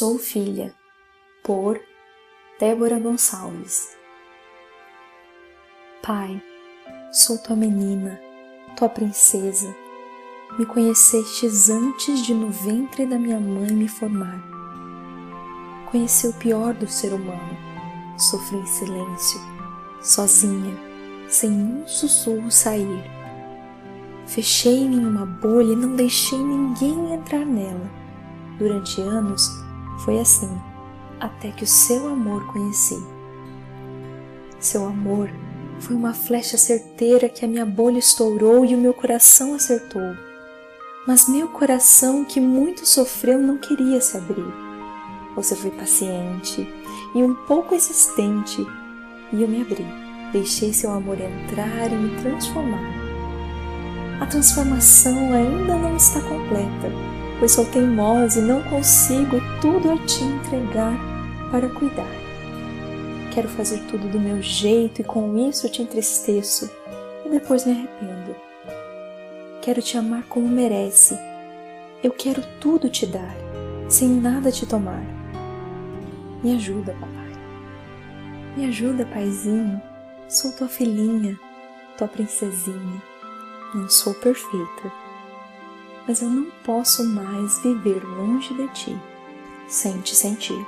Sou Filha, por Débora Gonçalves. Pai, sou tua menina, tua princesa. Me conhecestes antes de no ventre da minha mãe me formar. Conheci o pior do ser humano. Sofri em silêncio, sozinha, sem um sussurro sair. Fechei-me em uma bolha e não deixei ninguém entrar nela. Durante anos foi assim, até que o seu amor conheci. Seu amor foi uma flecha certeira que a minha bolha estourou e o meu coração acertou. Mas meu coração, que muito sofreu, não queria se abrir você foi paciente e um pouco insistente, e eu me abri. Deixei seu amor entrar e me transformar. A transformação ainda não está completa, pois sou teimosa e não consigo tudo a te entregar para cuidar. Quero fazer tudo do meu jeito e com isso te entristeço e depois me arrependo. Quero te amar como merece. Eu quero tudo te dar, sem nada te tomar me ajuda, papai. Me ajuda, paizinho. Sou tua filhinha, tua princesinha. Não sou perfeita, mas eu não posso mais viver longe de ti, sem te sentir.